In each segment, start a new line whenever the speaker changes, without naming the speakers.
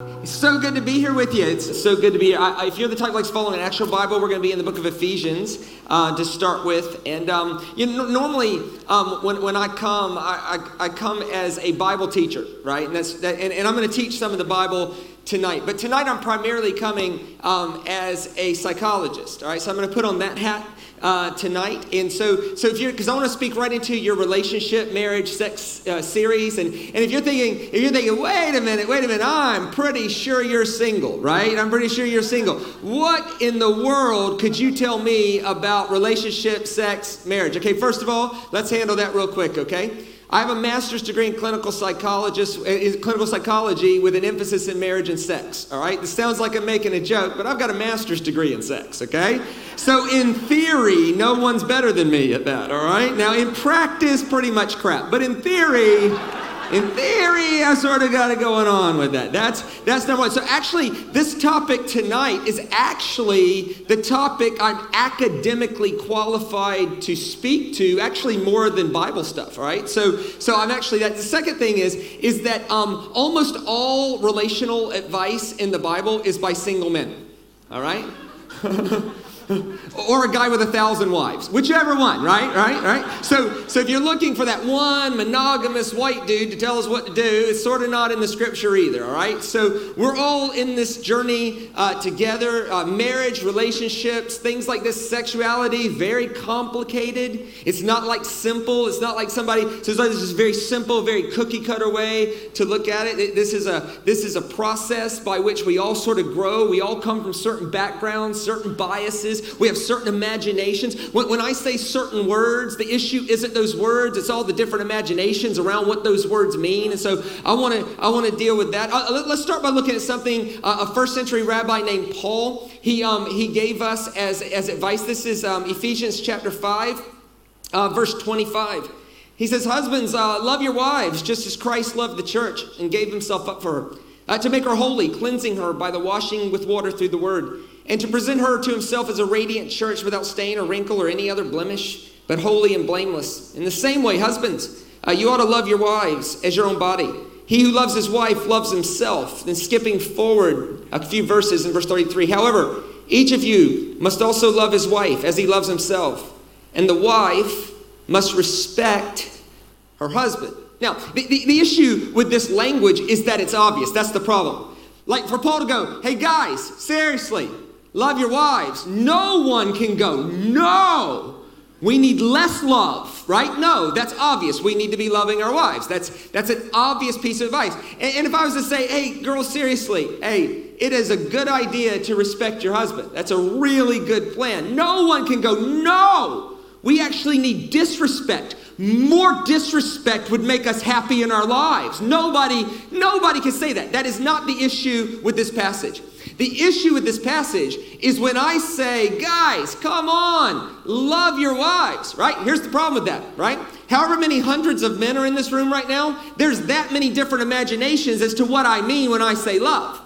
It's so good to be here with you. It's so good to be here. I, if you're the type likes following an actual Bible, we're going to be in the book of Ephesians uh, to start with. And um, you know, normally, um, when, when I come, I, I, I, come as a Bible teacher, right? And, that's, that, and, and I'm going to teach some of the Bible tonight. But tonight, I'm primarily coming um, as a psychologist, all right? So I'm going to put on that hat uh, tonight. And so, so if you're, because I want to speak right into your relationship, marriage, sex uh, series. And, and if you're thinking, if you're thinking, wait a minute, wait a minute, I'm pretty sure you're single, right? I'm pretty sure you're single. What in the world could you tell me about relationship, sex, marriage? Okay, first of all, let's handle that real quick, okay? I have a master's degree in clinical psychologist, eh, in clinical psychology with an emphasis in marriage and sex. All right, this sounds like I'm making a joke, but I've got a master's degree in sex. Okay, so in theory, no one's better than me at that. All right, now in practice, pretty much crap, but in theory. In theory, I sort of got it going on with that. That's that's number one. So actually, this topic tonight is actually the topic I'm academically qualified to speak to. Actually, more than Bible stuff. Right. So so I'm actually that. The second thing is is that um, almost all relational advice in the Bible is by single men. All right. or a guy with a thousand wives, whichever one, right? Right? Right? So, so if you're looking for that one monogamous white dude to tell us what to do, it's sort of not in the scripture either, all right? So we're all in this journey uh, together. Uh, marriage, relationships, things like this, sexuality, very complicated. It's not like simple. It's not like somebody says, oh, this is very simple, very cookie cutter way to look at it. This is a this is a process by which we all sort of grow. We all come from certain backgrounds, certain biases we have certain imaginations. When, when I say certain words, the issue isn't those words, it's all the different imaginations around what those words mean. And so I want to I want to deal with that. Uh, let's start by looking at something uh, a first century rabbi named Paul. He, um, he gave us as, as advice. This is um, Ephesians chapter 5, uh, verse 25. He says, Husbands, uh, love your wives just as Christ loved the church and gave himself up for her, uh, to make her holy, cleansing her by the washing with water through the word and to present her to himself as a radiant church without stain or wrinkle or any other blemish, but holy and blameless. In the same way, husbands, uh, you ought to love your wives as your own body. He who loves his wife loves himself. Then, skipping forward a few verses in verse 33, however, each of you must also love his wife as he loves himself, and the wife must respect her husband. Now, the, the, the issue with this language is that it's obvious. That's the problem. Like for Paul to go, hey guys, seriously, Love your wives. No one can go, no. We need less love, right? No, that's obvious. We need to be loving our wives. That's that's an obvious piece of advice. And, and, if I was to say, hey, girls, seriously, hey, it is a good idea to respect your husband. That's a really good plan. No one can go, no. We actually need disrespect. More disrespect would make us happy in our lives. Nobody, nobody can say that. That is not the issue with this passage. The issue with this passage is when I say, guys, come on, love your wives, right? Here's the problem with that, right? However many hundreds of men are in this room right now, there's that many different imaginations as to what I mean when I say love.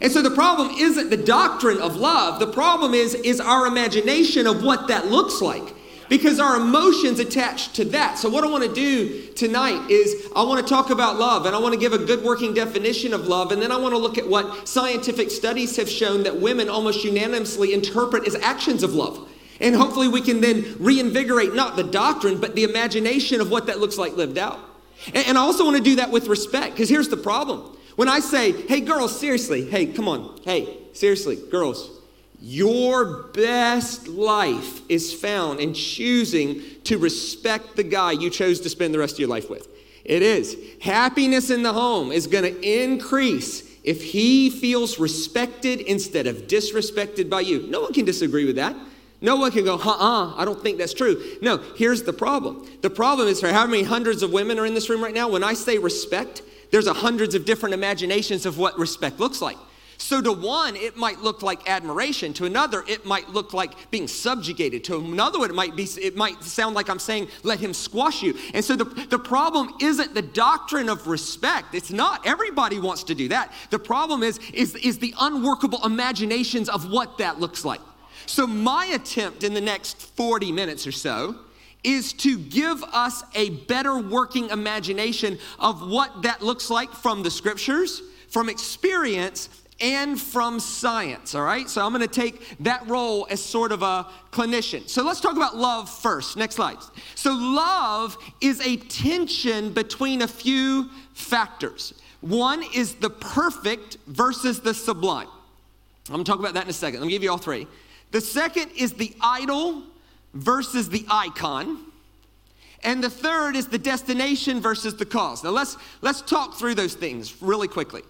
And so the problem isn't the doctrine of love. The problem is is our imagination of what that looks like because our emotions attached to that. So, what I want to do tonight is I want to talk about love and I want to give a good working definition of love. And then I want to look at what scientific studies have shown that women almost unanimously interpret as actions of love. And hopefully, we can then reinvigorate not the doctrine, but the imagination of what that looks like lived out. And I also want to do that with respect because here's the problem. When I say, hey, girls, seriously, hey, come on, hey, seriously, girls, your best life is found in choosing to respect the guy you chose to spend the rest of your life with. It is. Happiness in the home is going to increase if he feels respected instead of disrespected by you. No one can disagree with that. No one can go, uh uh, I don't think that's true. No, here's the problem. The problem is for how many hundreds of women are in this room right now? When I say respect, there's a hundreds of different imaginations of what respect looks like. So, to one, it might look like admiration. To another, it might look like being subjugated. To another it might be, it might sound like I'm saying, let him squash you. And so the, the problem isn't the doctrine of respect. It's not. Everybody wants to do that. The problem is, is, is the unworkable imaginations of what that looks like. So, my attempt in the next 40 minutes or so is to give us a better working imagination of what that looks like from the scriptures from experience and from science, all right? So I'm gonna take that role as sort of a clinician. So let's talk about love first. Next slide. So, love is a tension between a few factors. One is the perfect versus the sublime. I'm gonna talk about that in a second. Let me give you all three. The second is the idol versus the icon. And the third is the destination versus the cause. Now let's let's talk through those things really quickly.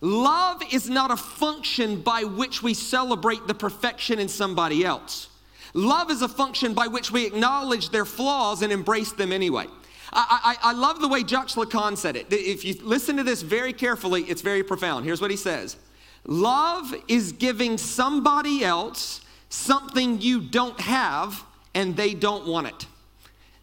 Love is not a function by which we celebrate the perfection in somebody else. Love is a function by which we acknowledge their flaws and embrace them anyway. I, I, I love the way Jacques Lacan said it. If you listen to this very carefully, it's very profound. Here's what he says Love is giving somebody else something you don't have and they don't want it.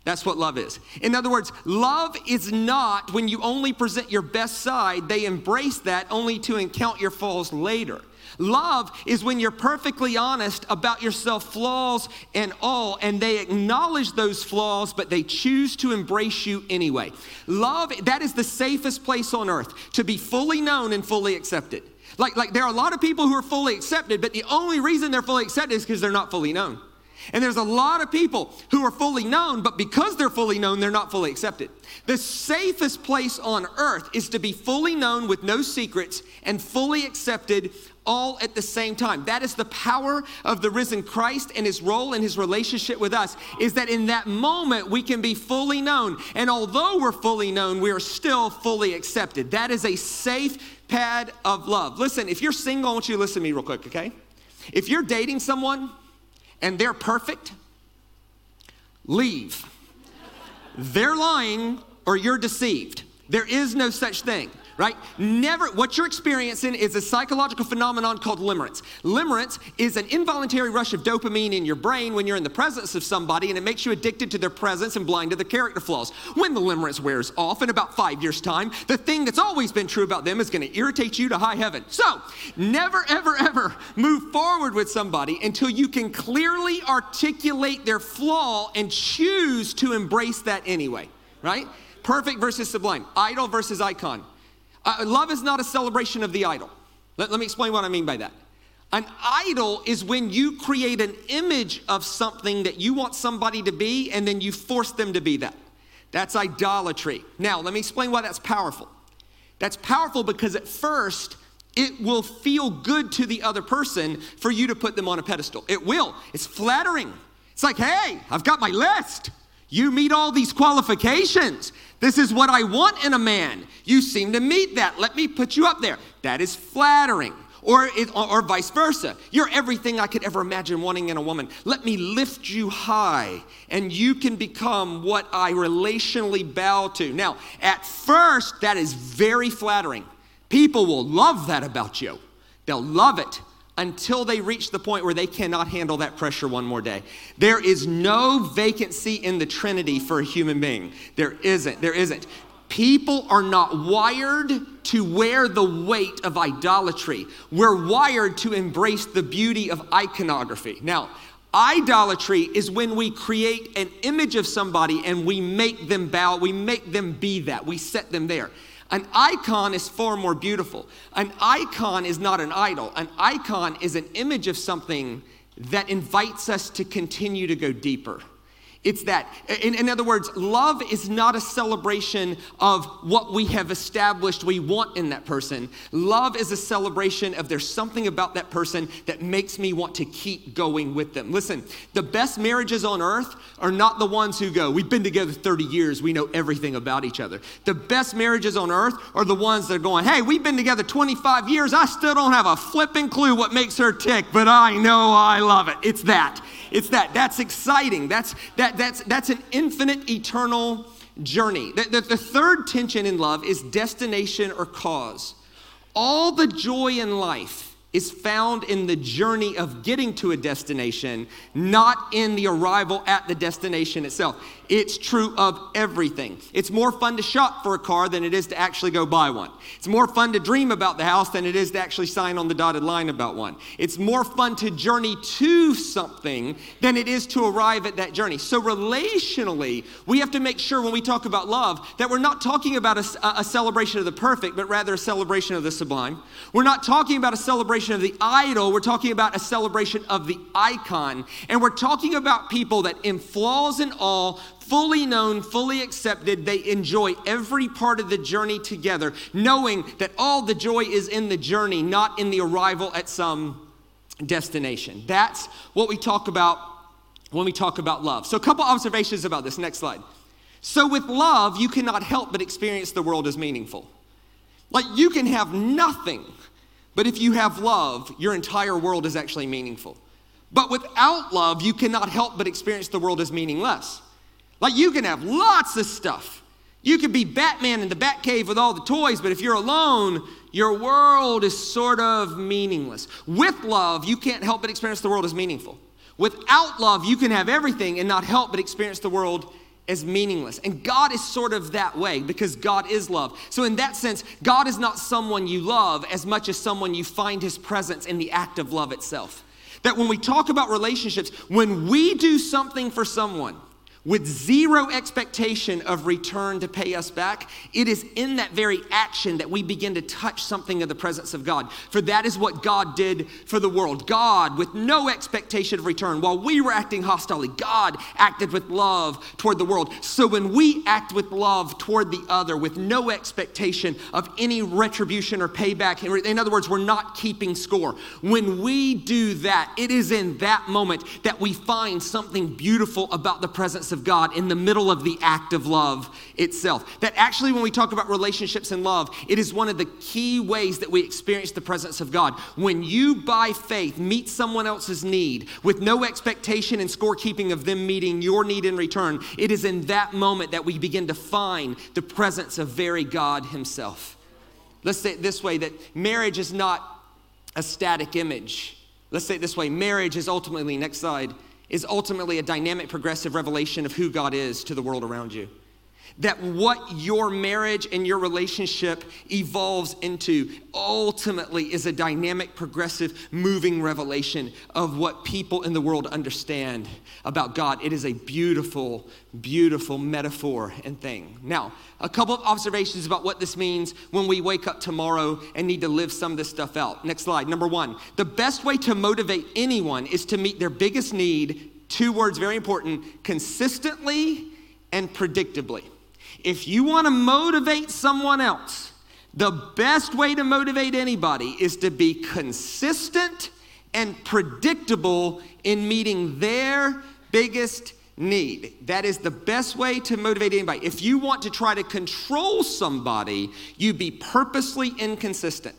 That's what love is. In other words, love is not when you only present your best side, they embrace that only to encounter your flaws later. Love is when you're perfectly honest about yourself, flaws and all, and they acknowledge those flaws, but they choose to embrace you anyway. Love, that is the safest place on earth to be fully known and fully accepted. Like, like there are a lot of people who are fully accepted, but the only reason they're fully accepted is because they're not fully known. And there's a lot of people who are fully known, but because they're fully known, they're not fully accepted. The safest place on earth is to be fully known with no secrets and fully accepted all at the same time. That is the power of the risen Christ and his role in his relationship with us is that in that moment we can be fully known. And although we're fully known, we are still fully accepted. That is a safe pad of love. Listen, if you're single, I want you to listen to me real quick, okay? If you're dating someone and they're perfect, leave. they're lying or you're deceived. There is no such thing right? Never, what you're experiencing is a psychological phenomenon called limerence. Limerence is an involuntary rush of dopamine in your brain when you're in the presence of somebody, and it makes you addicted to their presence and blind to their character flaws. When the limerence wears off in about five years' time, the thing that's always been true about them is going to irritate you to high heaven. So, never, ever, ever move forward with somebody until you can clearly articulate their flaw and choose to embrace that anyway, right? Perfect versus sublime, idol versus icon. Uh, love is not a celebration of the idol. Let, let me explain what I mean by that. An idol is when you create an image of something that you want somebody to be and then you force them to be that. That's idolatry. Now, let me explain why that's powerful. That's powerful because at first, it will feel good to the other person for you to put them on a pedestal. It will. It's flattering. It's like, hey, I've got my list. You meet all these qualifications. This is what I want in a man. You seem to meet that. Let me put you up there. That is flattering. Or, it, or, vice versa. You're everything I could ever imagine wanting in a woman. Let me lift you high, and you can become what I relationally bow to. Now, at first, that is very flattering. People will love that about you, they'll love it until they reach the point where they cannot handle that pressure one more day. There is no vacancy in the Trinity for a human being. There isn't. There isn't. People are not wired to wear the weight of idolatry. We're wired to embrace the beauty of iconography. Now, idolatry is when we create an image of somebody and we make them bow, we make them be that, we set them there. An icon is far more beautiful. An icon is not an idol. An icon is an image of something that invites us to continue to go deeper. It's that. In, in, other words, love is not a celebration of what we have established we want in that person. Love is a celebration of there's something about that person that makes me want to keep going with them. Listen, the best marriages on earth are not the ones who go, we've been together 30 years, we know everything about each other. The best marriages on earth are the ones that are going, hey, we've been together 25 years, I still don't have a flipping clue what makes her tick, but I know I love it. It's that. It's that. That's exciting. That's, that's, that, that's, that's an infinite, eternal journey. The, the, the third tension in love is destination or cause. All the joy in life is found in the journey of getting to a destination, not in the arrival at the destination itself. It's true of everything. It's more fun to shop for a car than it is to actually go buy one. It's more fun to dream about the house than it is to actually sign on the dotted line about one. It's more fun to journey to something than it is to arrive at that journey. So, relationally, we have to make sure when we talk about love that we're not talking about a, a celebration of the perfect, but rather a celebration of the sublime. We're not talking about a celebration of the idol, we're talking about a celebration of the icon. And we're talking about people that, in flaws and all, fully known, fully accepted. They enjoy every part of the journey together, knowing that all the joy is in the journey, not in the arrival at some destination. That's what we talk about when we talk about love. So, a couple observations about this. Next slide. So, with love, you cannot help but experience the world as meaningful. Like, you can have nothing, but if you have love, your entire world is actually meaningful. But without love, you cannot help but experience the world as meaningless. Like you can have lots of stuff. You could be Batman in the Batcave with all the toys, but if you're alone, your world is sort of meaningless. With love, you can't help but experience the world as meaningful. Without love, you can have everything and not help but experience the world as meaningless. And God is sort of that way because God is love. So, in that sense, God is not someone you love as much as someone you find his presence in the act of love itself. That when we talk about relationships, when we do something for someone, with zero expectation of return to pay us back, it is in that very action that we begin to touch something of the presence of God. For that is what God did for the world. God, with no expectation of return, while we were acting hostilely, God acted with love toward the world. So when we act with love toward the other, with no expectation of any retribution or payback, in other words, we're not keeping score. When we do that, it is in that moment that we find something beautiful about the presence of God in the middle of the act of love itself. That actually, when we talk about relationships and love, it is one of the key ways that we experience the presence of God. When you, by faith, meet someone else's need with no expectation and scorekeeping of them meeting your need in return, it is in that moment that we begin to find the presence of very God Himself. Let's say it this way that marriage is not a static image. Let's say it this way marriage is ultimately, next slide, is ultimately a dynamic, progressive revelation of who God is to the world around you. That what your marriage and your relationship evolves into ultimately is a dynamic, progressive, moving revelation of what people in the world understand about God. It is a beautiful, beautiful metaphor and thing. Now, a couple of observations about what this means when we wake up tomorrow and need to live some of this stuff out. Next slide. Number one, the best way to motivate anyone is to meet their biggest need, two words very important, consistently and predictably. If you want to motivate someone else, the best way to motivate anybody is to be consistent and predictable in meeting their biggest need. That is the best way to motivate anybody. If you want to try to control somebody, you be purposely inconsistent.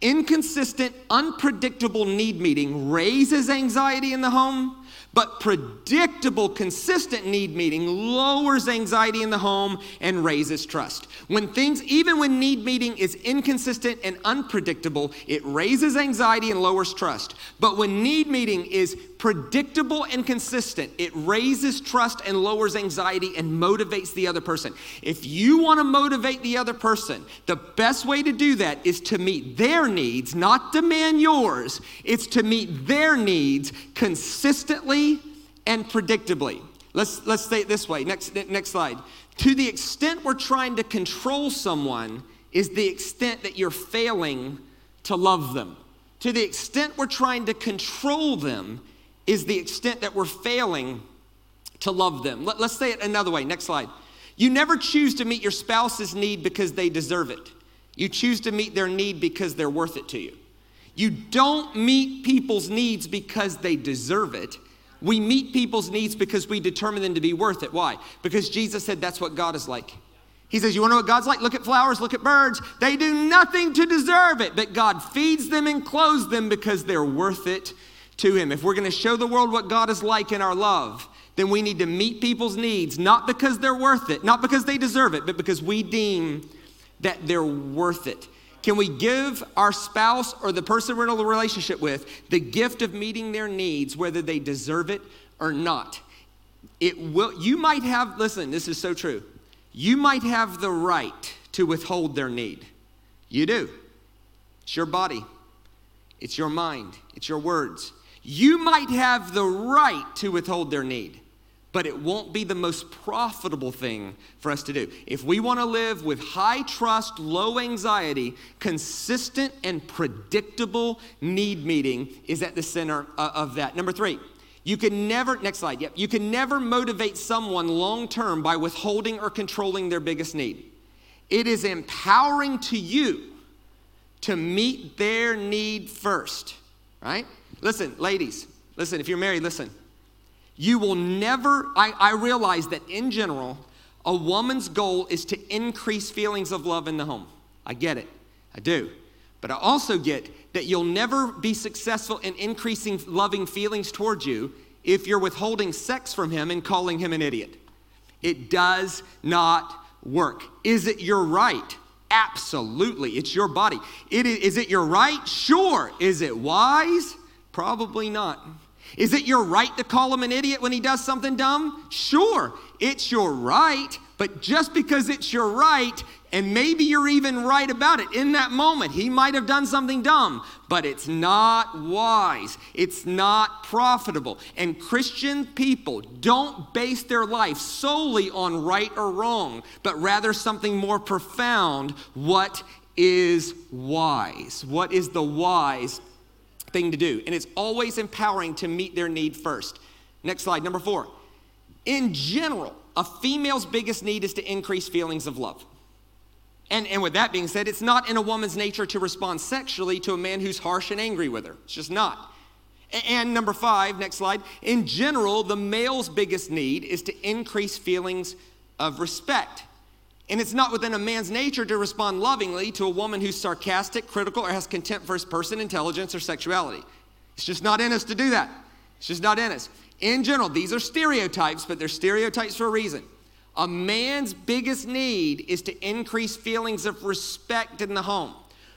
Inconsistent, unpredictable need meeting raises anxiety in the home but predictable, consistent need meeting lowers anxiety in the home and raises trust. When things, even when need meeting is inconsistent and unpredictable, it raises anxiety and lowers trust. But when need meeting is predictable and consistent, it raises trust and lowers anxiety and motivates the other person. If you want to motivate the other person, the best way to do that is to meet their needs, not demand yours. It's to meet their needs consistently and predictably. Let's, let's say it this way. Next, next slide. To the extent we're trying to control someone, is the extent that you're failing to love them. To the extent we're trying to control them, is the extent that we're failing to love them. Let, us say it another way. Next slide. You never choose to meet your spouse's need because they deserve it. You choose to meet their need because they're worth it to you. You don't meet people's needs because they deserve it. We meet people's needs because we determine them to be worth it. Why? Because Jesus said that's what God is like. He says, You want to know what God's like? Look at flowers, look at birds. They do nothing to deserve it, but God feeds them and clothes them because they're worth it to Him. If we're going to show the world what God is like in our love, then we need to meet people's needs, not because they're worth it, not because they deserve it, but because we deem that they're worth it. Can we give our spouse or the person we're in a relationship with the gift of meeting their needs, whether they deserve it or not? It will, you might have, listen, this is so true. You might have the right to withhold their need. You do. It's your body, it's your mind, it's your words. You might have the right to withhold their need but it won't be the most profitable thing for us to do. If we want to live with high trust, low anxiety, consistent and predictable need meeting is at the center of that. Number three, you can never, next slide, yep, you can never motivate someone long term by withholding or controlling their biggest need. It is empowering to you to meet their need first, right? Listen, ladies, listen, if you're married, listen. You will never, I, I realize that in general, a woman's goal is to increase feelings of love in the home. I get it, I do. But I also get that you'll never be successful in increasing loving feelings towards you if you're withholding sex from him and calling him an idiot. It does not work. Is it your right? Absolutely. It's your body. It is, is it your right? Sure. Is it wise? Probably not. Is it your right to call him an idiot when he does something dumb? Sure, it's your right, but just because it's your right, and maybe you're even right about it in that moment, he might have done something dumb, but it's not wise. It's not profitable. And Christian people don't base their life solely on right or wrong, but rather something more profound. What is wise? What is the wise thing to do. And it's always empowering to meet their need first. Next slide, number four. In general, a female's biggest need is to increase feelings of love. And, and with that being said, it's not in a woman's nature to respond sexually to a man who's harsh and angry with her. It's just not. And number five, next slide. In general, the male's biggest need is to increase feelings of respect. And it's not within a man's nature to respond lovingly to a woman who's sarcastic, critical, or has contempt for his person, intelligence, or sexuality. It's just not in us to do that. It's just not in us. In general, these are stereotypes, but they're stereotypes for a reason. A man's biggest need is to increase feelings of respect in the home.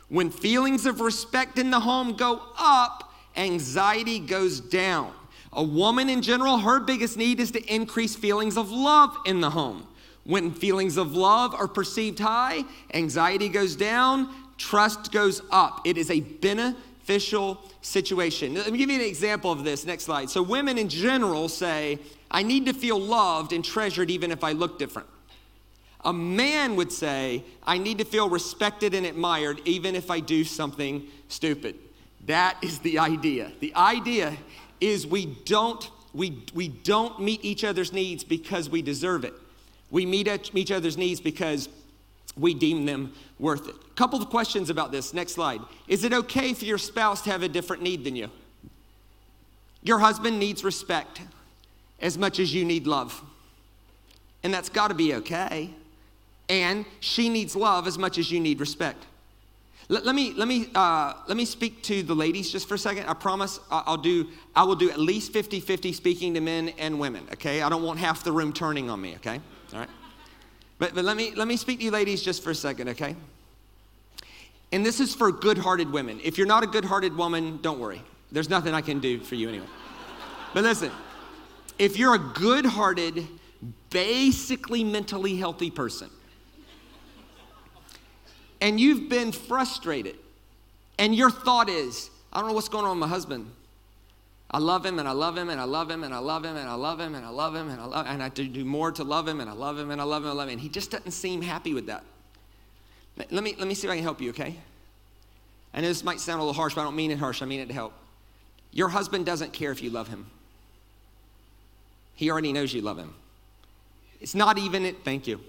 When feelings of respect in the home go up, anxiety goes down. A woman in general, her biggest need is to increase feelings of love in the home. When feelings of love are perceived high, anxiety goes down, trust goes up. It is a beneficial situation. Let me give you an example of this. Next slide. So, women in general say, I need to feel loved and treasured even if I look different. A man would say, I need to feel respected and admired even if I do something stupid. That is the idea. The idea is we don't, we, we don't meet each other's needs because we deserve it. We meet each other's needs because we deem them worth it. A couple of questions about this. Next slide. Is it okay for your spouse to have a different need than you? Your husband needs respect as much as you need love. And that's got to be okay. And she needs love as much as you need respect. Let, let me, let, me, uh, let me speak to the ladies just for a second. I promise I'll do, I will do at least 50 50 speaking to men and women, okay? I don't want half the room turning on me, okay? But, but let, me, let me speak to you ladies just for a second, okay? And this is for good hearted women. If you're not a good hearted woman, don't worry. There's nothing I can do for you anyway. But listen, if you're a good hearted, basically mentally healthy person, and you've been frustrated, and your thought is, I don't know what's going on with my husband. I love him and I love him and I love him and I love him and I love him and I love him and I love and I do more to love him and I love him and I love him and I love him. And he just doesn't seem happy with that. Let me let me see if I can help you, okay? I know this might sound a little harsh, but I don't mean it harsh, I mean it to help. Your husband doesn't care if you love him. He already knows you love him. It's not even it, thank you.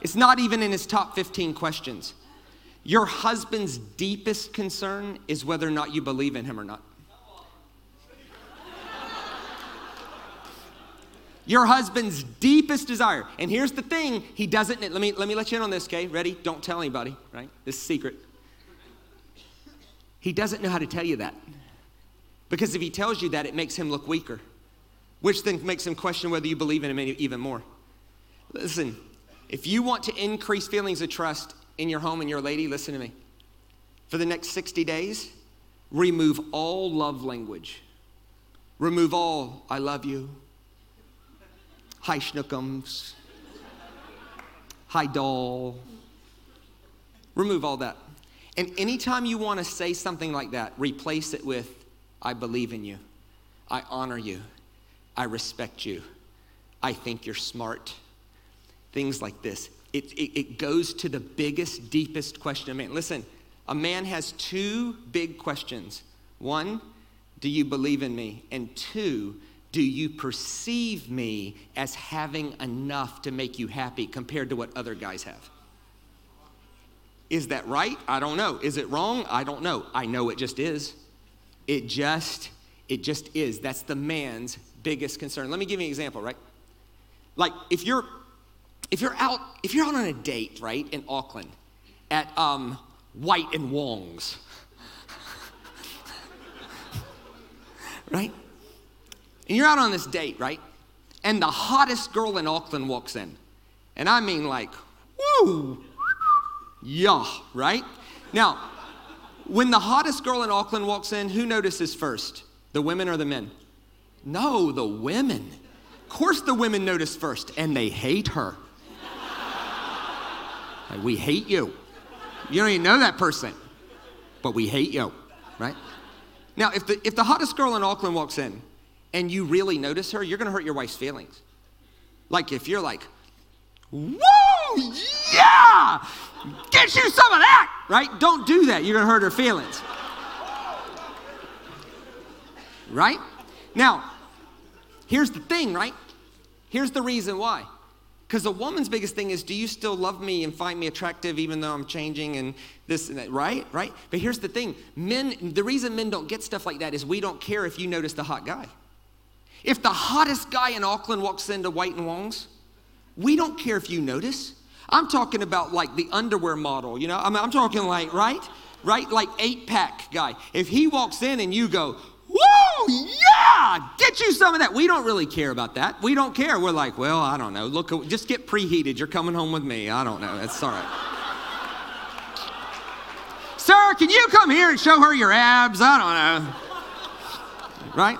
It's not even in his top 15 questions. Your husband's deepest concern is whether or not you believe in him or not. Your husband's deepest desire. And here's the thing, he doesn't let me let me let you in on this, okay? Ready? Don't tell anybody, right? This is secret. He doesn't know how to tell you that. Because if he tells you that, it makes him look weaker, which then makes him question whether you believe in him even more. Listen, if you want to increase feelings of trust in your home and your lady, listen to me. For the next 60 days, remove all love language. Remove all I love you, hi schnookums, hi doll. Remove all that. And anytime you want to say something like that, replace it with I believe in you, I honor you, I respect you, I think you're smart. Things like this. It, it, it goes to the biggest, deepest question of man. Listen, a man has two big questions. One, do you believe in me? And two, do you perceive me as having enough to make you happy compared to what other guys have? Is that right? I don't know. Is it wrong? I don't know. I know it just is. It just it just is. That's the man's biggest concern. Let me give you an example, right? Like if you're if you're out if you're out on a date, right, in Auckland at um, White and Wong's, right? And you're out on this date, right? And the hottest girl in Auckland walks in. And I mean like, woo, yeah, right? Now, when the hottest girl in Auckland walks in, who notices first? The women or the men? No, the women. Of course, the women notice first, and they hate her. like, we hate you. You don't even know that person, but we hate you, right? Now, if the, if the hottest girl in Auckland walks in and you really notice her, you're gonna hurt your wife's feelings. Like if you're like, woo, yeah, get you some of that, right? Don't do that. You're to hurt her feelings. Right? Now, here's the thing, right? Here's the reason why. Because a woman's biggest thing is, do you still love me and find me attractive even though I'm changing and this and that, right? Right? But here's the thing men, the reason men don't get stuff like that is we don't care if you notice the hot guy. If the hottest guy in Auckland walks into White and Wong's, we don't care if you notice. I'm talking about like the underwear model, you know? I'm, I'm talking like, right? Right? Like eight pack guy. If he walks in and you go, Woo, yeah, get you some of that. We don't really care about that. We don't care. We're like, well, I don't know. Look, just get preheated. You're coming home with me. I don't know. That's all right. Sir, can you come here and show her your abs? I don't know. Right?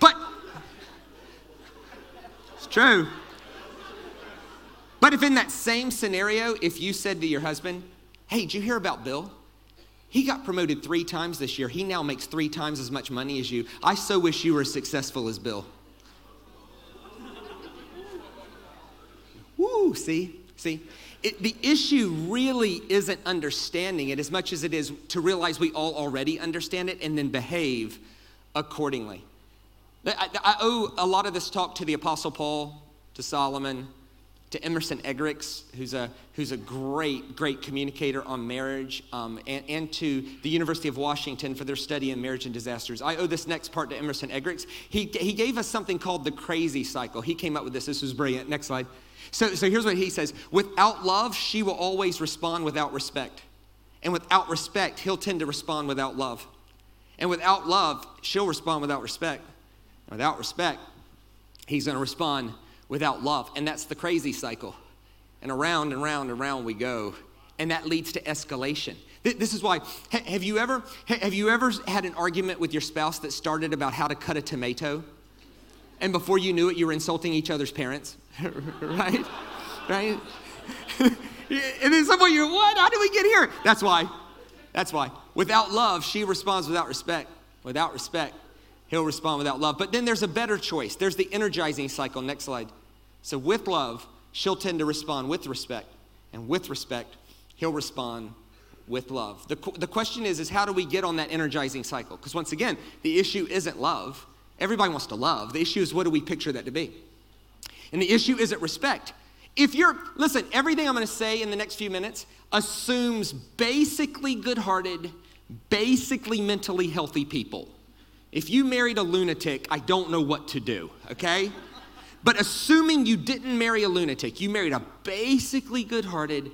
But it's true. But if in that same scenario, if you said to your husband, hey, did you hear about Bill? He got promoted three times this year. He now makes three times as much money as you. I so wish you were as successful as Bill. Woo, see? See? It, the issue really isn't understanding it as much as it is to realize we all already understand it and then behave accordingly. I, I owe a lot of this talk to the Apostle Paul, to Solomon, to Emerson Eggerichs, who's a, who's a great, great communicator on marriage, um, and, and, to the University of Washington for their study in marriage and disasters. I owe this next part to Emerson Eggerichs. He, he gave us something called the crazy cycle. He came up with this. This was brilliant. Next slide. So, so here's what he says Without love, she will always respond without respect. And without respect, he'll tend to respond without love. And without love, she'll respond without respect. Without respect, he's going to respond without love. And that's the crazy cycle. And around and round and round we go. And that leads to escalation. This is why have you ever have you ever had an argument with your spouse that started about how to cut a tomato? And before you knew it, you were insulting each other's parents, right? Right? and then someone you're, what? How did we get here? That's why. That's why. Without love, she responds without respect. Without respect, he'll respond without love. But then there's a better choice. There's the energizing cycle. Next slide. So, with love, she'll tend to respond with respect. And with respect, he'll respond with love. The, the question is, is how do we get on that energizing cycle? Because once again, the issue isn't love. Everybody wants to love. The issue is what do we picture that to be? And the issue isn't respect. If you're, listen, everything I'm going to say in the next few minutes assumes basically good hearted, basically mentally healthy people. If you married a lunatic, I don't know what to do, okay? But assuming you didn't marry a lunatic, you married a basically good hearted,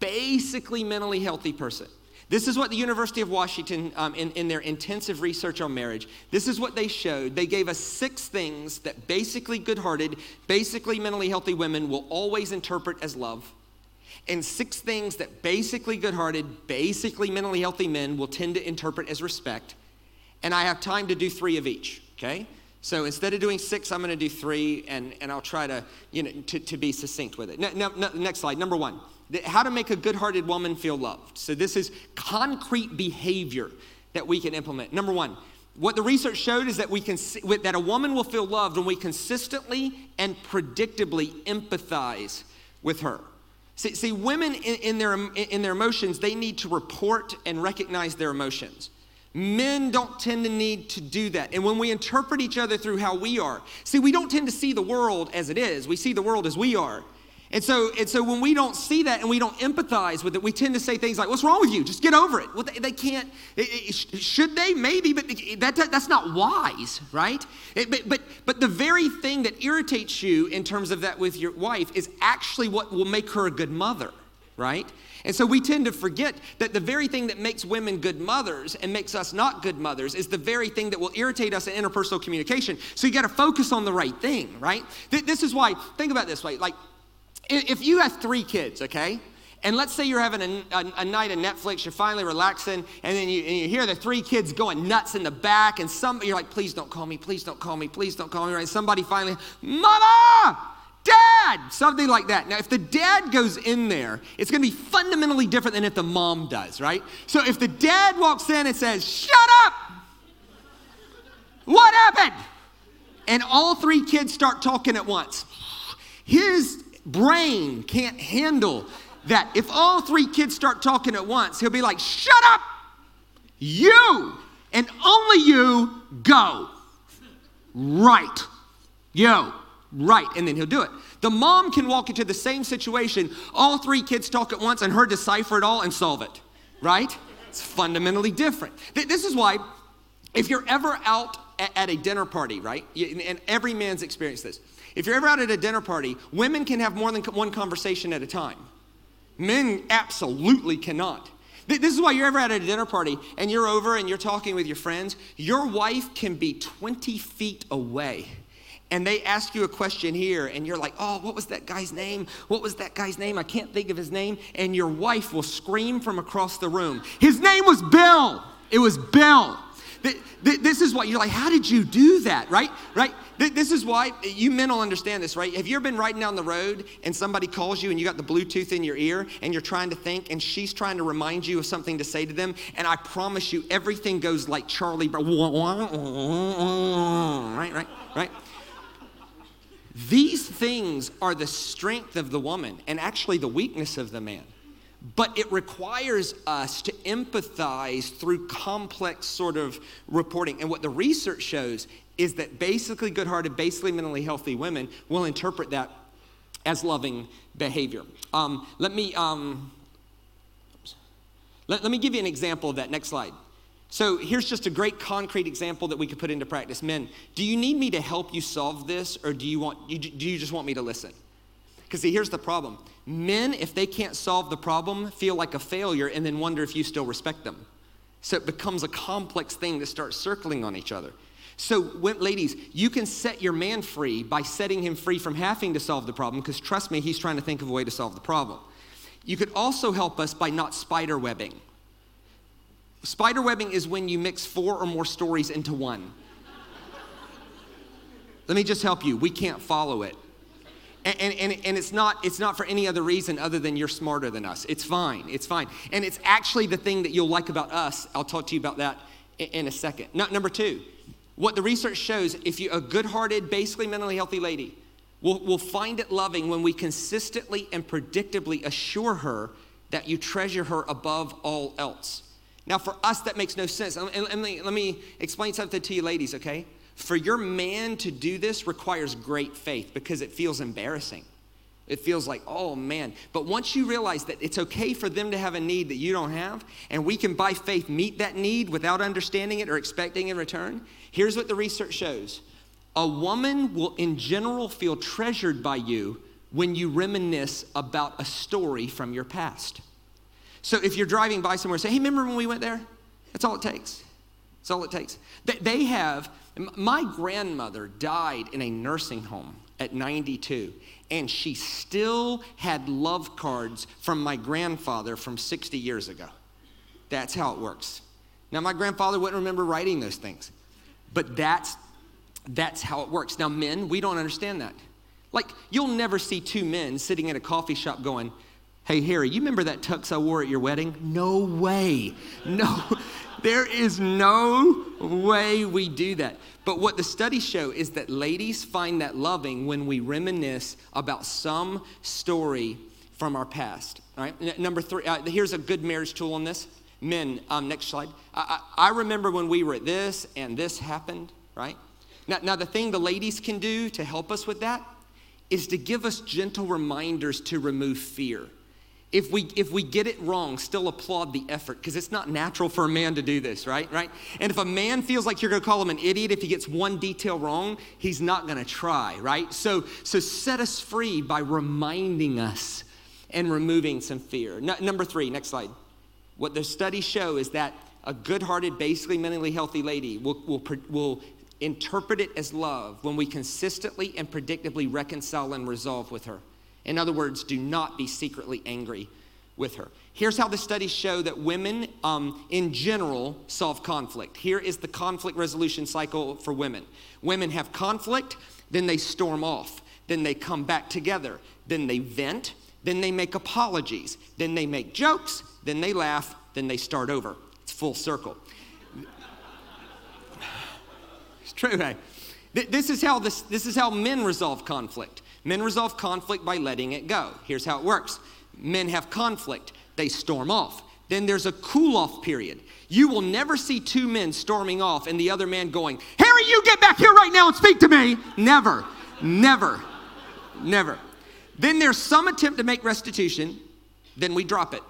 basically mentally healthy person. This is what the University of Washington, um, in, in their intensive research on marriage, this is what they showed. They gave us six things that basically good hearted, basically mentally healthy women will always interpret as love. and six things that basically good hearted, basically mentally healthy men will tend to interpret as respect. And I have time to do three of each, okay? So instead of doing six, I'm going to do three, and, and I'll try to, you know, to, to be succinct with it. Next slide, number one how to make a good hearted woman feel loved. So this is concrete behavior that we can implement. Number one, what the research showed is that we can see, that a woman will feel loved when we consistently and predictably empathize with her. See, see women in, in, their, in their emotions, they need to report and recognize their emotions. Men don't tend to need to do that. And when we interpret each other through how we are, see, we don't tend to see the world as it is, we see the world as we are. And so, and so when we don't see that and we don't empathize with it, we tend to say things like, What's wrong with you? Just get over it. Well, they, they can't, it, it, should they? Maybe, but that, that's not wise, right? It, but, but, but the very thing that irritates you in terms of that with your wife is actually what will make her a good mother, right? And so we tend to forget that the very thing that makes women good mothers and makes us not good mothers is the very thing that will irritate us in interpersonal communication. So you got to focus on the right thing, right? This is why, think about this way like, if you have three kids, okay, and let's say you're having a, a, a, night of Netflix, you're finally relaxing, and then you, and you hear the three kids going nuts in the back, and some, you're like, please don't call me, please don't call me, please don't call me, right? Somebody finally, Mama! Dad! Something like that. Now, if the dad goes in there, it's gonna be fundamentally different than if the mom does, right? So if the dad walks in and says, Shut up! What happened? And all three kids start talking at once. His brain can't handle that. If all three kids start talking at once, he'll be like, Shut up! You and only you go. Right. Yo. Right. And then he'll do it. The mom can walk into the same situation, all three kids talk at once, and her decipher it all and solve it. Right? It's fundamentally different. This is why, if you're ever out at a dinner party, right? And every man's experienced this if you're ever out at a dinner party, women can have more than one conversation at a time. Men absolutely cannot. This is why you're ever at a dinner party and you're over and you're talking with your friends. Your wife can be 20 feet away and they ask you a question here and you're like, oh, what was that guy's name? What was that guy's name? I can't think of his name. And your wife will scream from across the room, his name was Bill. It was Bill. This is why you're like, how did you do that, right? Right? This is why you men will understand this, right? Have you ever been riding down the road and somebody calls you and you got the Bluetooth in your ear and you're trying to think and she's trying to remind you of something to say to them? And I promise you, everything goes like Charlie, right, right, right. These things are the strength of the woman and actually the weakness of the man. But it requires us to empathize through complex sort of reporting. And what the research shows is that basically good hearted, basically mentally healthy women will interpret that as loving behavior. Um, let me. Um, let, let me give you an example of that. Next slide. So here's just a great concrete example that we could put into practice. Men, do you need me to help you solve this, or do you want do you just want me to listen? Because see, here's the problem. Men, if they can't solve the problem, feel like a failure and then wonder if you still respect them. So it becomes a complex thing to start circling on each other. So, when, ladies, you can set your man free by setting him free from having to solve the problem, because trust me, he's trying to think of a way to solve the problem. You could also help us by not spider webbing. Spider webbing is when you mix four or more stories into one. Let me just help you. We can't follow it. And, and, and, it's, not, it's not for any other reason other than you're smarter than us. It's fine. It's fine. And it's actually the thing that you'll like about us. I'll talk to you about that in, a second. Number two, what the research shows, if you're a good hearted, basically mentally healthy lady, will will find it loving when we consistently and predictably assure her that you treasure her above all else. Now, for us, that makes no sense. And, and, and let me explain something to you, ladies, okay? For your man to do this requires great faith because it feels embarrassing. It feels like, oh man. But once you realize that it's okay for them to have a need that you don't have, and we can by faith meet that need without understanding it or expecting in return, here's what the research shows a woman will, in general, feel treasured by you when you reminisce about a story from your past. So if you're driving by somewhere, say, hey, remember when we went there? That's all it takes. That's all it takes. They have, my grandmother died in a nursing home at 92, and she still had love cards from my grandfather from 60 years ago. That's how it works. Now, my grandfather wouldn't remember writing those things, but that's, that's how it works. Now, men, we don't understand that. Like, you'll never see two men sitting in a coffee shop going, Hey, Harry, you remember that tux I wore at your wedding? No way. No, there is no way we do that. But what the studies show is that ladies find that loving when we reminisce about some story from our past. All right. N- number three, uh, here's a good marriage tool on this. Men, um, next slide. I, I, I remember when we were at this and this happened, right? Now, now, the thing the ladies can do to help us with that is to give us gentle reminders to remove fear if we if we get it wrong still applaud the effort because it's not natural for a man to do this right right? And if a man feels like you're going to call him an idiot if he gets one detail wrong he's not going to try right? So so set us free by reminding us and removing some fear. No, number three next slide. What the studies show is that a good-hearted basically mentally healthy lady will, will, will interpret it as love when we consistently and predictably reconcile and resolve with her in other words, do not be secretly angry with her. Here's how the studies show that women, um, in general, solve conflict. Here is the conflict resolution cycle for women women have conflict, then they storm off, then they come back together, then they vent, then they make apologies, then they make jokes, then they laugh, then they start over. It's full circle. it's true, hey? This is how this, this is how men resolve conflict. Men resolve conflict by letting it go. Here's how it works men have conflict, they storm off. Then there's a cool off period. You will never see two men storming off and the other man going, Harry, you get back here right now and speak to me. Never, never, never. Then there's some attempt to make restitution, then we drop it.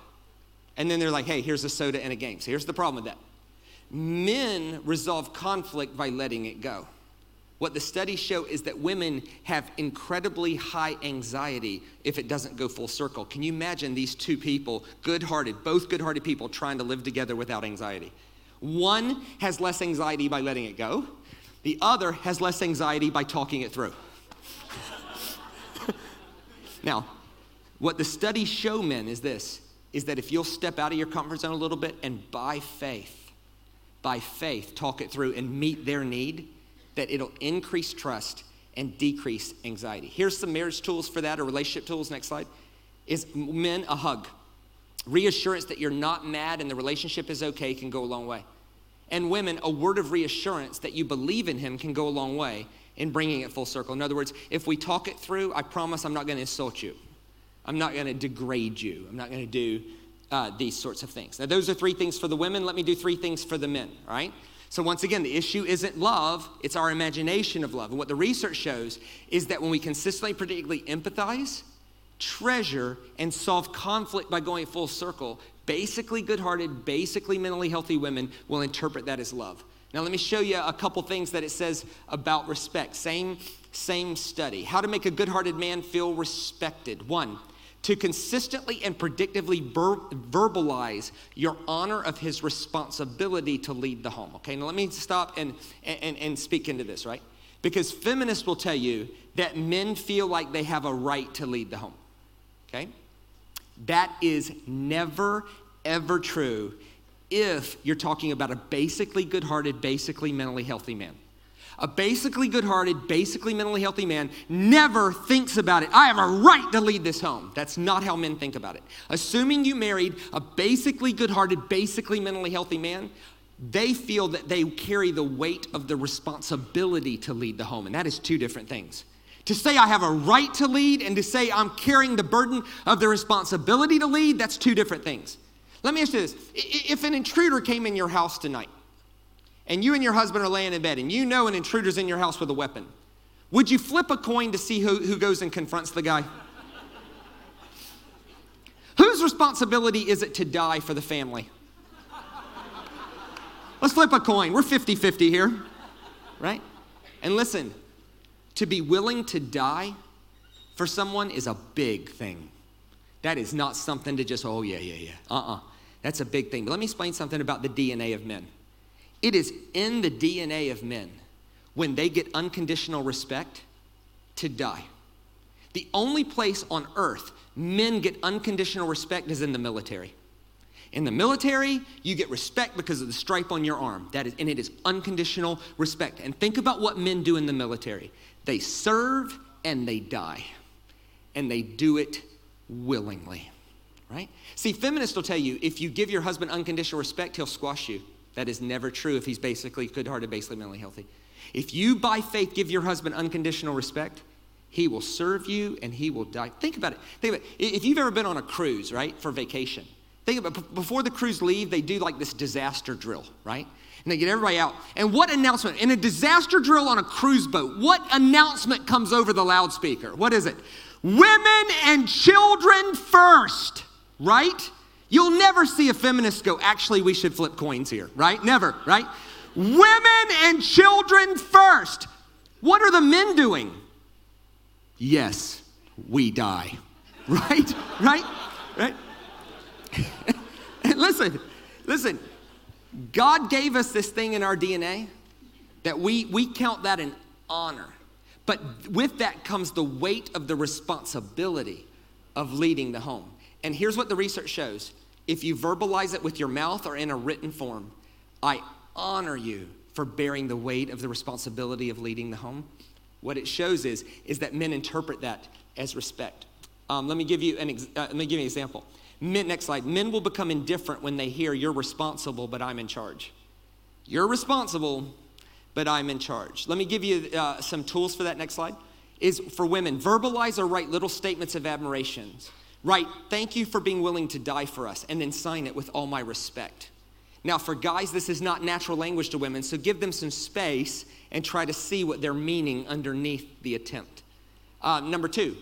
And then they're like, hey, here's a soda and a game. So here's the problem with that men resolve conflict by letting it go. What the studies show is that women have incredibly high anxiety if it doesn't go full circle. Can you imagine these two people, good hearted, both good hearted people, trying to live together without anxiety? One has less anxiety by letting it go, the other has less anxiety by talking it through. now, what the studies show men is this is that if you'll step out of your comfort zone a little bit and by faith, by faith, talk it through and meet their need, that it'll increase trust and decrease anxiety. Here's some marriage tools for that or relationship tools. Next slide. Is men a hug. Reassurance that you're not mad and the relationship is okay can go a long way. And women, a word of reassurance that you believe in him can go a long way in bringing it full circle. In other words, if we talk it through, I promise I'm not going to insult you. I'm not going to degrade you. I'm not going to do uh, these sorts of things. Now, those are three things for the women. Let me do three things for the men, all right? So, once again, the issue isn't love, it's our imagination of love. And what the research shows is that when we consistently, particularly empathize, treasure, and solve conflict by going full circle, basically good hearted, basically mentally healthy women will interpret that as love. Now, let me show you a couple things that it says about respect. Same, same study. How to make a good hearted man feel respected. One, to consistently and predictively ver- verbalize your honor of his responsibility to lead the home. Okay, now let me stop and, and, and speak into this, right? Because feminists will tell you that men feel like they have a right to lead the home. Okay? That is never, ever true if you're talking about a basically good hearted, basically mentally healthy man. A basically good hearted, basically mentally healthy man never thinks about it. I have a right to lead this home. That's not how men think about it. Assuming you married a basically good hearted, basically mentally healthy man, they feel that they carry the weight of the responsibility to lead the home. And that is two different things. To say I have a right to lead and to say I'm carrying the burden of the responsibility to lead, that's two different things. Let me ask you this if an intruder came in your house tonight, and you and your husband are laying in bed and you know an intruder's in your house with a weapon, would you flip a coin to see who, who goes and confronts the guy? Whose responsibility is it to die for the family? Let's flip a coin. We're 50 50 here, right? And listen, to be willing to die for someone is a big thing. That is not something to just, oh, yeah, yeah, yeah. Uh uh-uh. uh. That's a big thing. But let me explain something about the DNA of men. It is in the DNA of men when they get unconditional respect to die. The only place on earth men get unconditional respect is in the military. In the military, you get respect because of the stripe on your arm. That is, and it is unconditional respect. And think about what men do in the military they serve and they die, and they do it willingly, right? See, feminists will tell you if you give your husband unconditional respect, he'll squash you. That is never true if he's basically good hearted, basically mentally healthy. If you, by faith, give your husband unconditional respect, he will serve you and he will die. Think about it. Think about it. If you've ever been on a cruise, right, for vacation, think about it. Before the cruise leave, they do like this disaster drill, right? And they get everybody out. And what announcement? In a disaster drill on a cruise boat, what announcement comes over the loudspeaker? What is it? Women and children first, right? You'll never see a feminist go, actually, we should flip coins here, right? Never, right? Women and children first. What are the men doing? Yes, we die. Right? Right? Right? listen, listen. God gave us this thing in our DNA that we, we count that an honor. But with that comes the weight of the responsibility of leading the home. And here's what the research shows if you verbalize it with your mouth or in a written form, I honor you for bearing the weight of the responsibility of leading the home. What it shows is, is that men interpret that as respect. Um, let me give you an ex- uh, let me give you an example. Men, next slide. Men will become indifferent when they hear you're responsible, but I'm in charge. You're responsible, but I'm in charge. Let me give you uh, some tools for that. Next slide is for women. Verbalize or write little statements of admirations. Write, thank you for being willing to die for us, and then sign it with all my respect. Now, for guys, this is not natural language to women, so give them some space and try to see what they're meaning underneath the attempt. Uh, number two,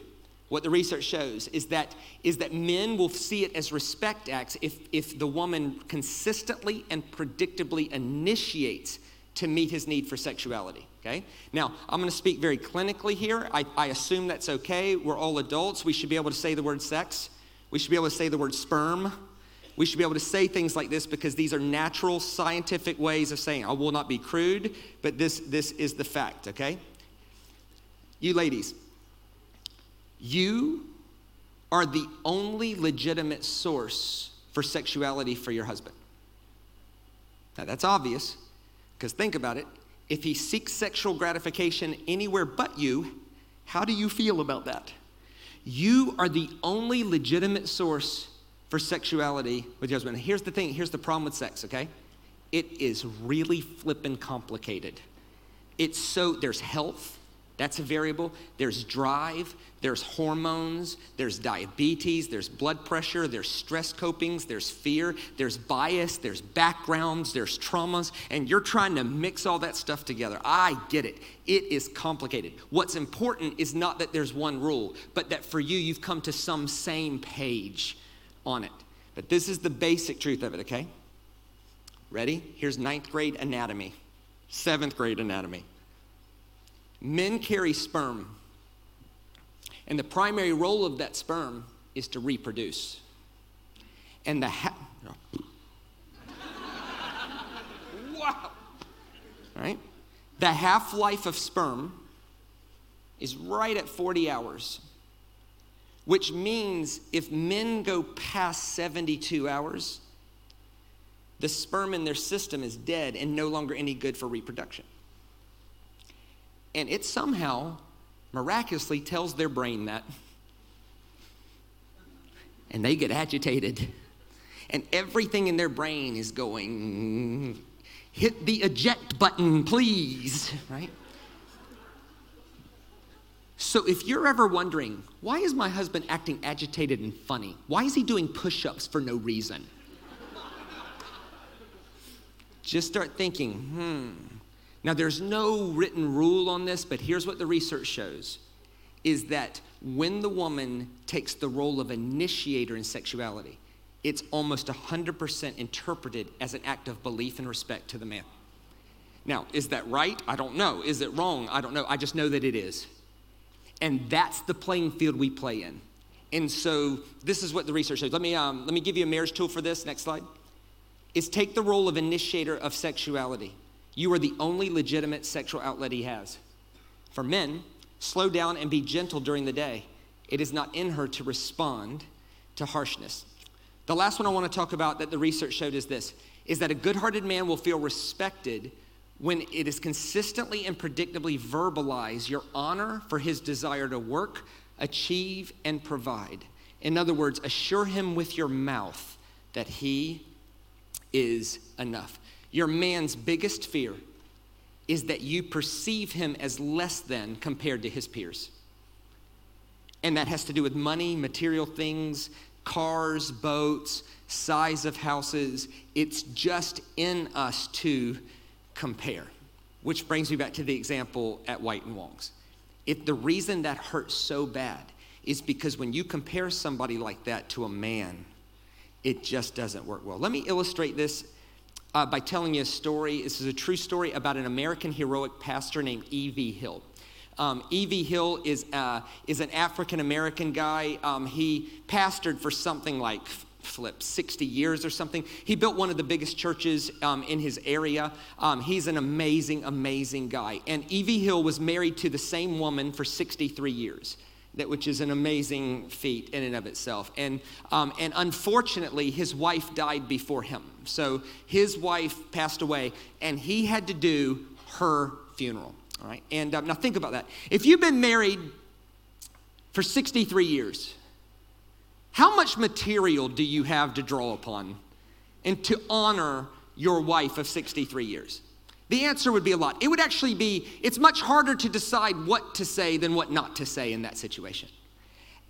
what the research shows is that, is that men will see it as respect acts if, if the woman consistently and predictably initiates to meet his need for sexuality. Okay? Now, I'm going to speak very clinically here. I, I assume that's okay. We're all adults. We should be able to say the word sex. We should be able to say the word sperm. We should be able to say things like this because these are natural scientific ways of saying, I will not be crude, but this, this is the fact, okay? You ladies, you are the only legitimate source for sexuality for your husband. Now, that's obvious because think about it. If he seeks sexual gratification anywhere but you, how do you feel about that? You are the only legitimate source for sexuality with your husband. Here's the thing here's the problem with sex, okay? It is really flippin' complicated. It's so, there's health, that's a variable. There's drive, there's hormones, there's diabetes, there's blood pressure, there's stress copings, there's fear, there's bias, there's backgrounds, there's traumas, and you're trying to mix all that stuff together. I get it. It is complicated. What's important is not that there's one rule, but that for you, you've come to some same page on it. But this is the basic truth of it, okay? Ready? Here's ninth grade anatomy, seventh grade anatomy. Men carry sperm, and the primary role of that sperm is to reproduce. And the ha- wow, right? The half life of sperm is right at 40 hours which means if men go past 72 hours, the sperm in their system is dead and no longer any good for reproduction. And it somehow miraculously tells their brain that. And they get agitated. And everything in their brain is going, hit the eject button, please, right? So if you're ever wondering, why is my husband acting agitated and funny? Why is he doing push ups for no reason? Just start thinking, hmm. Now, there's no written rule on this, but here's what the research shows is that when the woman takes the role of initiator in sexuality, it's almost 100% interpreted as an act of belief and respect to the man. Now, is that right? I don't know. Is it wrong? I don't know. I just know that it is. And that's the playing field we play in. And so this is what the research shows. Let me, um, let me give you a marriage tool for this. Next slide. Is take the role of initiator of sexuality. You are the only legitimate sexual outlet he has. For men, slow down, and be gentle during the day. It is not in her to respond to harshness. The last one I want to talk about that the research showed is this is that a good-hearted man will feel respected when it is consistently and predictably verbalize your honor for his desire to work, achieve, and provide. In other words, assure him with your mouth that he is enough. Your man's biggest fear is that you perceive him as less than compared to his peers. And that has to do with money, material things, cars, boats, size of houses. It's just in us to compare. Which brings me back to the example at White and Wong's. If the reason that hurts so bad is because when you compare somebody like that to a man, it just doesn't work well. Let me illustrate this uh, by telling you a story. This is a true story about an American heroic pastor named E.V. Hill. Um, E.V. Hill is, uh, is an African American guy. Um, he pastored for something like flip 60 years or something he built one of the biggest churches um, in his area um, he's an amazing amazing guy and E.V. Hill was married to the same woman for 63 years that which is an amazing feat in and of itself. And, um, and unfortunately, his wife died before him. So his wife passed away, and he had to do her funeral. All right. And um, now think about that. If you've been married for 63 years, how much material do you have to draw upon and to honor your wife of 63 years? The answer would be a lot. It would actually be, it's much harder to decide what to say than what not to say in that situation.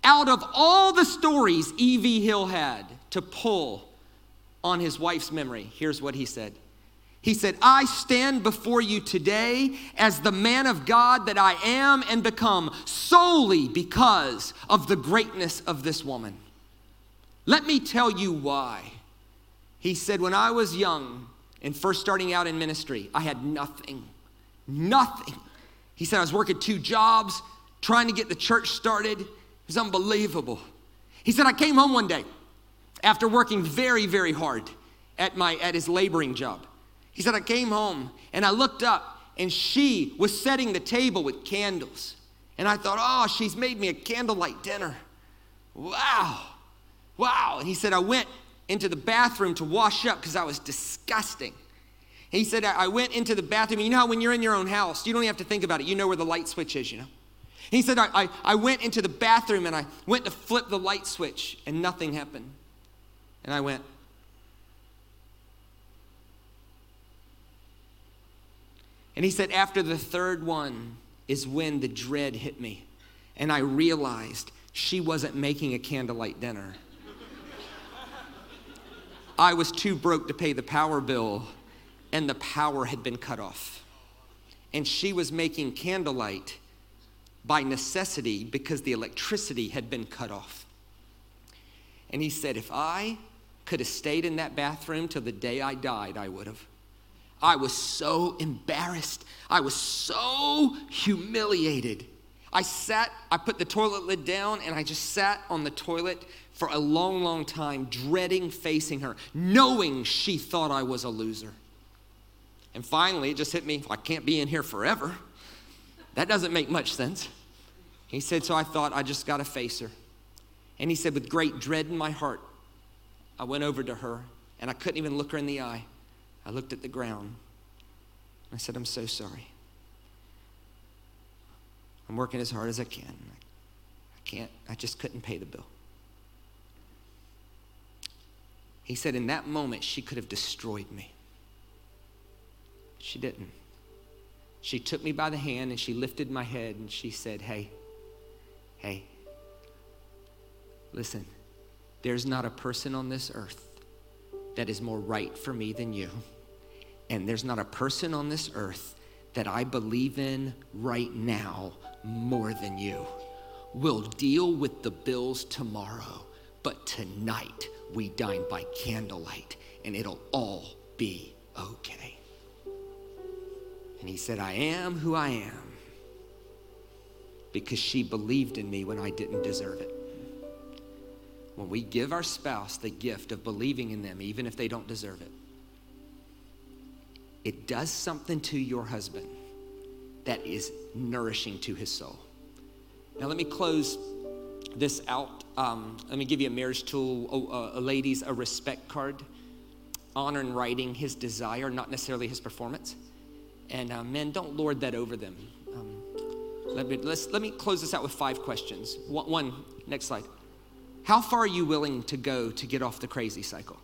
Out of all the stories E.V. Hill had to pull on his wife's memory, here's what he said. He said, I stand before you today as the man of God that I am and become solely because of the greatness of this woman. Let me tell you why. He said, When I was young, and first starting out in ministry, I had nothing. Nothing. He said, I was working two jobs, trying to get the church started. It was unbelievable. He said, I came home one day after working very, very hard at, my, at his laboring job. He said, I came home and I looked up and she was setting the table with candles. And I thought, oh, she's made me a candlelight dinner. Wow. Wow. And he said, I went into the bathroom to wash up because I was disgusting. He said, I went into the bathroom. You know how when you're in your own house, you don't have to think about it. You know where the light switch is, you know? He said, I, I, I went into the bathroom and I went to flip the light switch and nothing happened. And I went, And he said, after the third one is when the dread hit me. And I realized she wasn't making a candlelight dinner. I was too broke to pay the power bill, and the power had been cut off. And she was making candlelight by necessity because the electricity had been cut off. And he said, If I could have stayed in that bathroom till the day I died, I would have. I was so embarrassed. I was so humiliated. I sat, I put the toilet lid down, and I just sat on the toilet for a long, long time, dreading facing her, knowing she thought I was a loser. And finally, it just hit me I can't be in here forever. That doesn't make much sense. He said, So I thought I just got to face her. And he said, With great dread in my heart, I went over to her and I couldn't even look her in the eye. I looked at the ground. I said, I'm so sorry. I'm working as hard as I can. I can't, I just couldn't pay the bill. He said, In that moment, she could have destroyed me. She didn't. She took me by the hand and she lifted my head and she said, Hey, hey, listen, there's not a person on this earth that is more right for me than you. And there's not a person on this earth that I believe in right now more than you. We'll deal with the bills tomorrow, but tonight we dine by candlelight and it'll all be okay. And he said, I am who I am because she believed in me when I didn't deserve it. When we give our spouse the gift of believing in them, even if they don't deserve it, it does something to your husband that is nourishing to his soul. Now, let me close this out. Um, let me give you a marriage tool, oh, uh, ladies, a respect card. Honor in writing his desire, not necessarily his performance. And uh, men, don't lord that over them. Um, let, me, let me close this out with five questions. One, one, next slide. How far are you willing to go to get off the crazy cycle?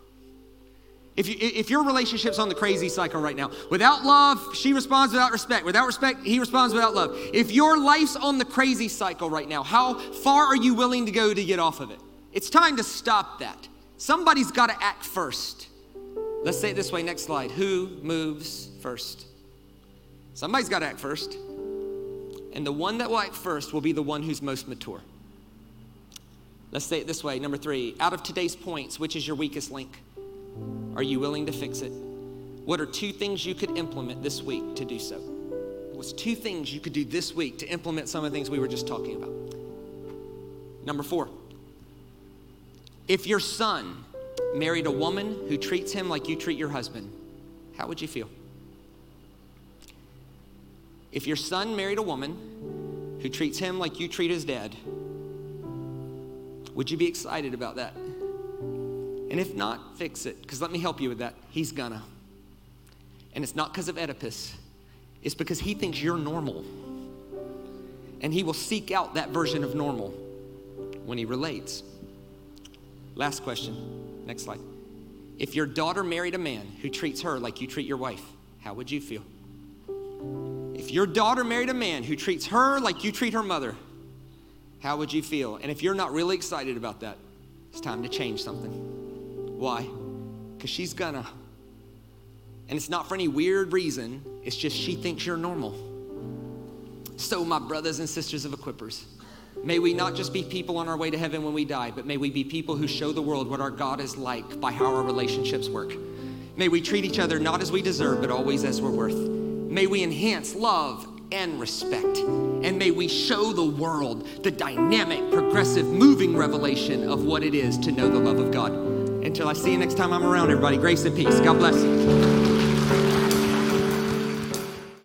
If, you, if your relationship's on the crazy cycle right now, without love, she responds without respect. Without respect, he responds without love. If your life's on the crazy cycle right now, how far are you willing to go to get off of it? It's time to stop that. Somebody's got to act first. Let's say it this way next slide. Who moves first? Somebody's got to act first. And the one that will act first will be the one who's most mature. Let's say it this way. Number three, out of today's points, which is your weakest link? Are you willing to fix it? What are two things you could implement this week to do so? What's two things you could do this week to implement some of the things we were just talking about? Number four, if your son married a woman who treats him like you treat your husband, how would you feel? If your son married a woman who treats him like you treat his dad, would you be excited about that? And if not, fix it. Because let me help you with that. He's gonna. And it's not because of Oedipus, it's because he thinks you're normal. And he will seek out that version of normal when he relates. Last question. Next slide. If your daughter married a man who treats her like you treat your wife, how would you feel? If your daughter married a man who treats her like you treat her mother, how would you feel? And if you're not really excited about that, it's time to change something. Why? Because she's gonna. And it's not for any weird reason, it's just she thinks you're normal. So, my brothers and sisters of Equippers, may we not just be people on our way to heaven when we die, but may we be people who show the world what our God is like by how our relationships work. May we treat each other not as we deserve, but always as we're worth. May we enhance love and respect. And may we show the world the dynamic, progressive, moving revelation of what it is to know the love of God. Until I see you next time I'm around, everybody, grace and peace. God bless.